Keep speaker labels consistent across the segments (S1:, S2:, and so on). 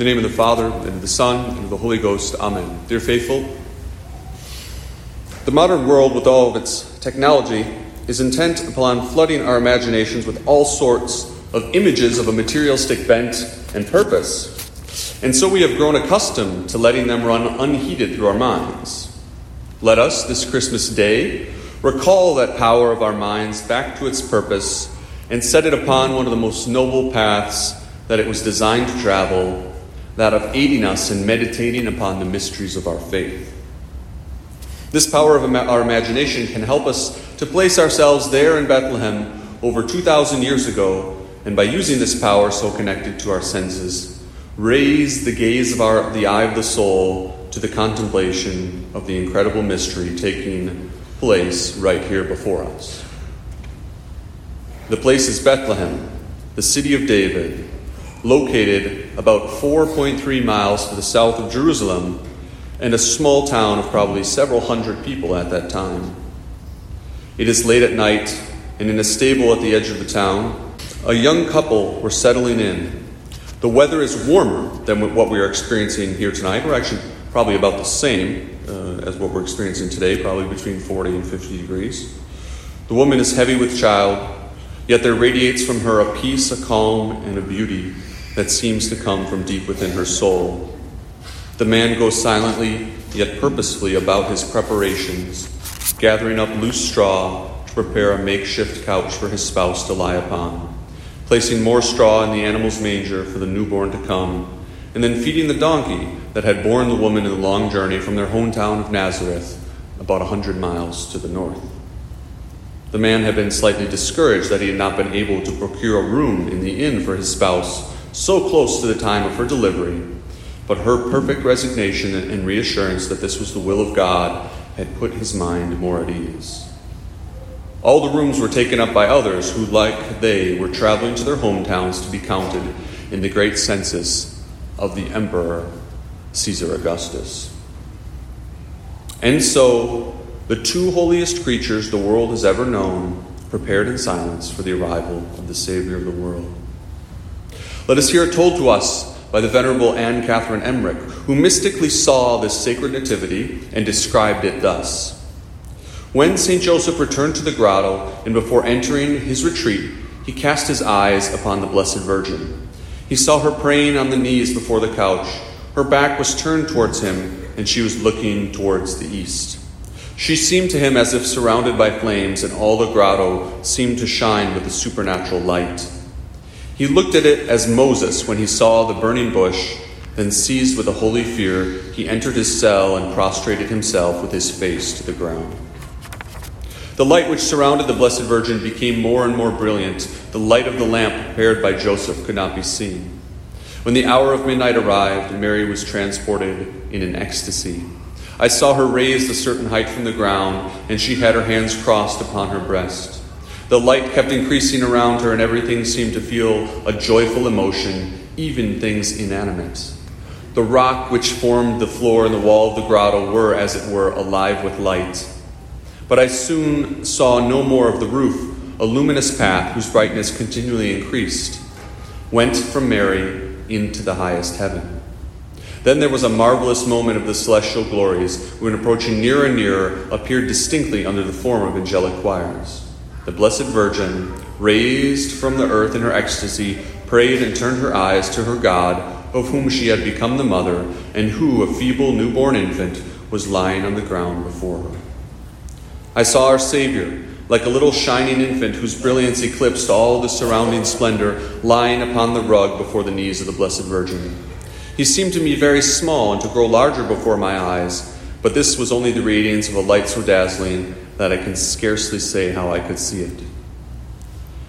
S1: the name of the Father, and of the Son, and of the Holy Ghost. Amen. Dear faithful, the modern world, with all of its technology, is intent upon flooding our imaginations with all sorts of images of a materialistic bent and purpose. And so we have grown accustomed to letting them run unheeded through our minds. Let us, this Christmas day, recall that power of our minds back to its purpose and set it upon one of the most noble paths that it was designed to travel, that of aiding us in meditating upon the mysteries of our faith. This power of our imagination can help us to place ourselves there in Bethlehem over 2,000 years ago, and by using this power so connected to our senses, raise the gaze of our, the eye of the soul to the contemplation of the incredible mystery taking place right here before us. The place is Bethlehem, the city of David, located about 4.3 miles to the south of Jerusalem, and a small town of probably several hundred people at that time. It is late at night, and in a stable at the edge of the town, a young couple were settling in. The weather is warmer than what we are experiencing here tonight. We're actually probably about the same uh, as what we're experiencing today, probably between 40 and 50 degrees. The woman is heavy with child, yet there radiates from her a peace, a calm, and a beauty that seems to come from deep within her soul. The man goes silently, yet purposefully, about his preparations, gathering up loose straw to prepare a makeshift couch for his spouse to lie upon, placing more straw in the animal's manger for the newborn to come, and then feeding the donkey that had borne the woman in the long journey from their hometown of Nazareth, about a hundred miles to the north. The man had been slightly discouraged that he had not been able to procure a room in the inn for his spouse so close to the time of her delivery, but her perfect resignation and reassurance that this was the will of God had put his mind more at ease. All the rooms were taken up by others who, like they, were traveling to their hometowns to be counted in the great census of the Emperor Caesar Augustus. And so, the two holiest creatures the world has ever known prepared in silence for the arrival of the Savior of the world. Let us hear it told to us by the Venerable Anne Catherine Emmerich, who mystically saw this sacred nativity and described it thus. When St. Joseph returned to the grotto and before entering his retreat, he cast his eyes upon the Blessed Virgin. He saw her praying on the knees before the couch. Her back was turned towards him, and she was looking towards the east. She seemed to him as if surrounded by flames, and all the grotto seemed to shine with a supernatural light. He looked at it as Moses when he saw the burning bush, then, seized with a holy fear, he entered his cell and prostrated himself with his face to the ground. The light which surrounded the Blessed Virgin became more and more brilliant. The light of the lamp prepared by Joseph could not be seen. When the hour of midnight arrived, Mary was transported in an ecstasy. I saw her raised a certain height from the ground, and she had her hands crossed upon her breast. The light kept increasing around her, and everything seemed to feel a joyful emotion, even things inanimate. The rock which formed the floor and the wall of the grotto were, as it were, alive with light. But I soon saw no more of the roof, a luminous path whose brightness continually increased, went from Mary into the highest heaven. Then there was a marvelous moment of the celestial glories, when approaching nearer and nearer, appeared distinctly under the form of angelic choirs. The Blessed Virgin, raised from the earth in her ecstasy, prayed and turned her eyes to her God, of whom she had become the mother, and who, a feeble newborn infant, was lying on the ground before her. I saw our Savior, like a little shining infant whose brilliance eclipsed all the surrounding splendor, lying upon the rug before the knees of the Blessed Virgin. He seemed to me very small and to grow larger before my eyes, but this was only the radiance of a light so dazzling that I can scarcely say how I could see it.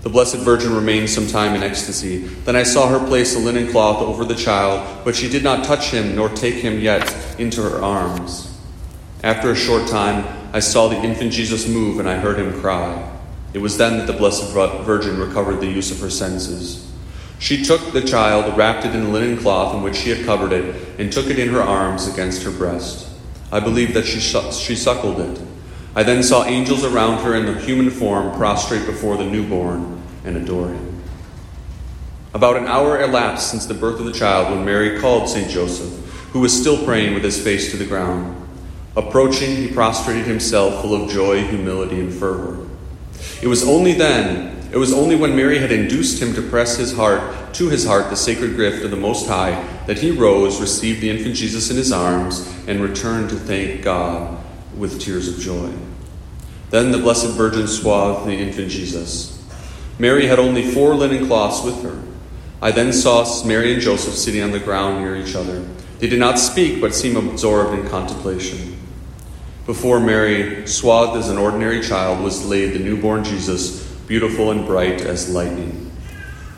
S1: The Blessed Virgin remained some time in ecstasy. Then I saw her place a linen cloth over the child, but she did not touch him nor take him yet into her arms. After a short time, I saw the infant Jesus move and I heard him cry. It was then that the Blessed Virgin recovered the use of her senses. She took the child, wrapped it in the linen cloth in which she had covered it, and took it in her arms against her breast. I believe that she, she suckled it. I then saw angels around her in the human form prostrate before the newborn and adore him. About an hour elapsed since the birth of the child when Mary called St. Joseph, who was still praying with his face to the ground. Approaching, he prostrated himself full of joy, humility, and fervor. It was only then, it was only when Mary had induced him to press his heart to his heart the sacred gift of the Most High that he rose, received the infant Jesus in his arms, and returned to thank God with tears of joy. Then the Blessed Virgin swathed the infant Jesus. Mary had only four linen cloths with her. I then saw Mary and Joseph sitting on the ground near each other. They did not speak, but seemed absorbed in contemplation. Before Mary, swathed as an ordinary child, was laid the newborn Jesus, beautiful and bright as lightning.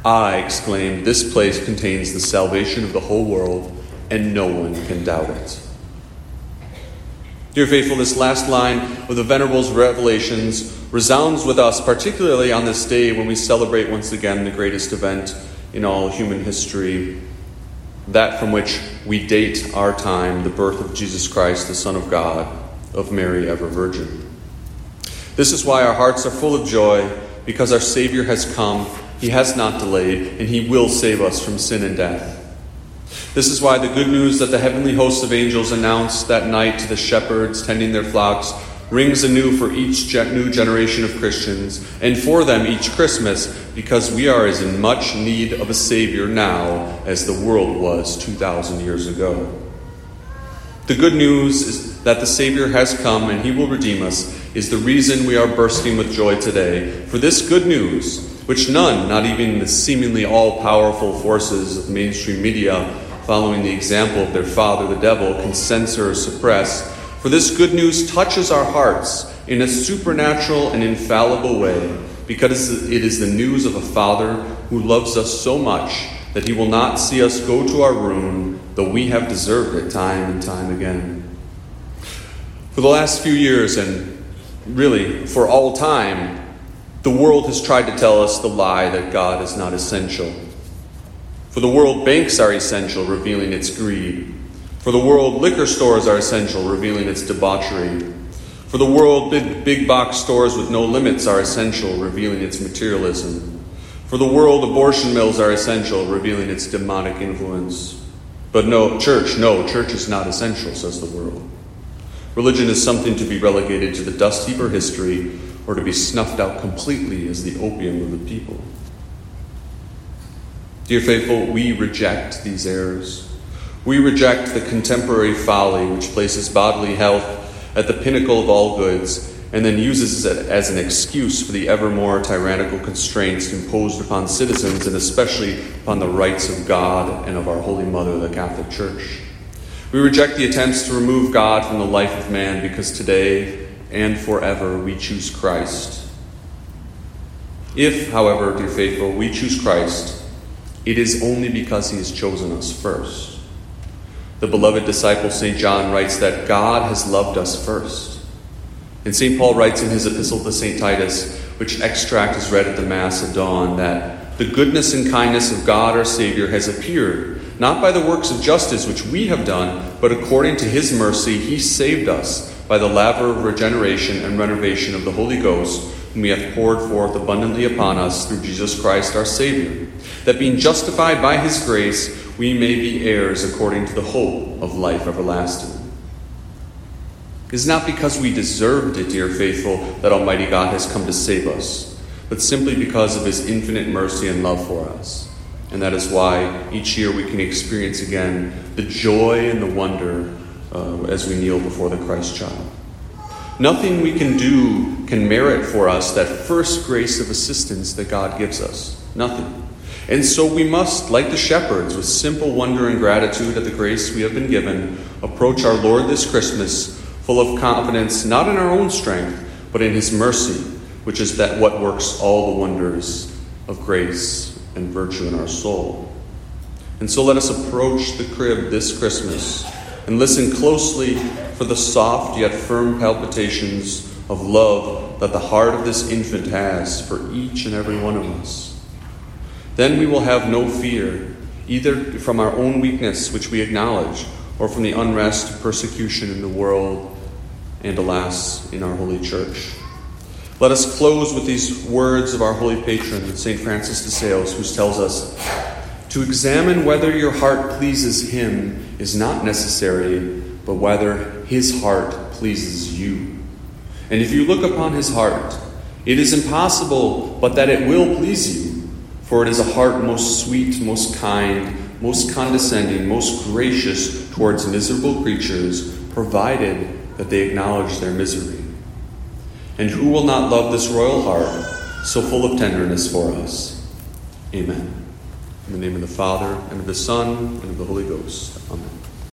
S1: I exclaimed, This place contains the salvation of the whole world, and no one can doubt it. Dear faithful, this last line of the Venerable's revelations resounds with us, particularly on this day when we celebrate once again the greatest event in all human history, that from which we date our time, the birth of Jesus Christ, the Son of God, of Mary, ever Virgin. This is why our hearts are full of joy, because our Savior has come, He has not delayed, and He will save us from sin and death. This is why the good news that the heavenly host of angels announced that night to the shepherds tending their flocks rings anew for each new generation of Christians, and for them each Christmas, because we are as in much need of a Savior now as the world was 2,000 years ago. The good news is that the Savior has come and He will redeem us, is the reason we are bursting with joy today. For this good news, which none, not even the seemingly all powerful forces of mainstream media, following the example of their father, the devil, can censor or suppress, for this good news touches our hearts in a supernatural and infallible way, because it is the news of a Father who loves us so much that he will not see us go to our ruin, though we have deserved it time and time again. For the last few years, and really for all time, the world has tried to tell us the lie that God is not essential. For the world, banks are essential, revealing its greed. For the world, liquor stores are essential, revealing its debauchery. For the world, big, big box stores with no limits are essential, revealing its materialism. For the world, abortion mills are essential, revealing its demonic influence. But no, church, no, church is not essential, says the world. Religion is something to be relegated to the dust heap or history, or to be snuffed out completely as the opium of the people. Dear faithful, we reject these errors. We reject the contemporary folly which places bodily health at the pinnacle of all goods and then uses it as an excuse for the ever more tyrannical constraints imposed upon citizens and especially upon the rights of God and of our Holy Mother, the Catholic Church. We reject the attempts to remove God from the life of man because today and forever we choose Christ. If, however, dear faithful, we choose Christ, it is only because he has chosen us first. The beloved disciple St. John writes that God has loved us first. And St. Paul writes in his epistle to St. Titus, which extract is read at the Mass at dawn, that the goodness and kindness of God our Savior has appeared, not by the works of justice which we have done, but according to his mercy, he saved us by the laver of regeneration and renovation of the Holy Ghost, whom he hath poured forth abundantly upon us through Jesus Christ our Savior, that being justified by his grace, we may be heirs according to the hope of life everlasting. It is not because we deserved it, dear faithful, that Almighty God has come to save us, but simply because of his infinite mercy and love for us. And that is why each year we can experience again the joy and the wonder uh, as we kneel before the Christ child. Nothing we can do can merit for us that first grace of assistance that God gives us. Nothing. And so we must, like the shepherds, with simple wonder and gratitude at the grace we have been given, approach our Lord this Christmas full of confidence, not in our own strength, but in His mercy, which is that what works all the wonders of grace and virtue in our soul. And so let us approach the crib this Christmas and listen closely for the soft yet firm palpitations of love that the heart of this infant has for each and every one of us. Then we will have no fear, either from our own weakness, which we acknowledge, or from the unrest, persecution in the world, and alas, in our holy church. Let us close with these words of our holy patron, St. Francis de Sales, who tells us To examine whether your heart pleases him is not necessary, but whether his heart pleases you. And if you look upon his heart, it is impossible but that it will please you, for it is a heart most sweet, most kind, most condescending, most gracious towards miserable creatures, provided that they acknowledge their misery. And who will not love this royal heart, so full of tenderness for us? Amen. In the name of the Father, and of the Son, and of the Holy Ghost. Amen.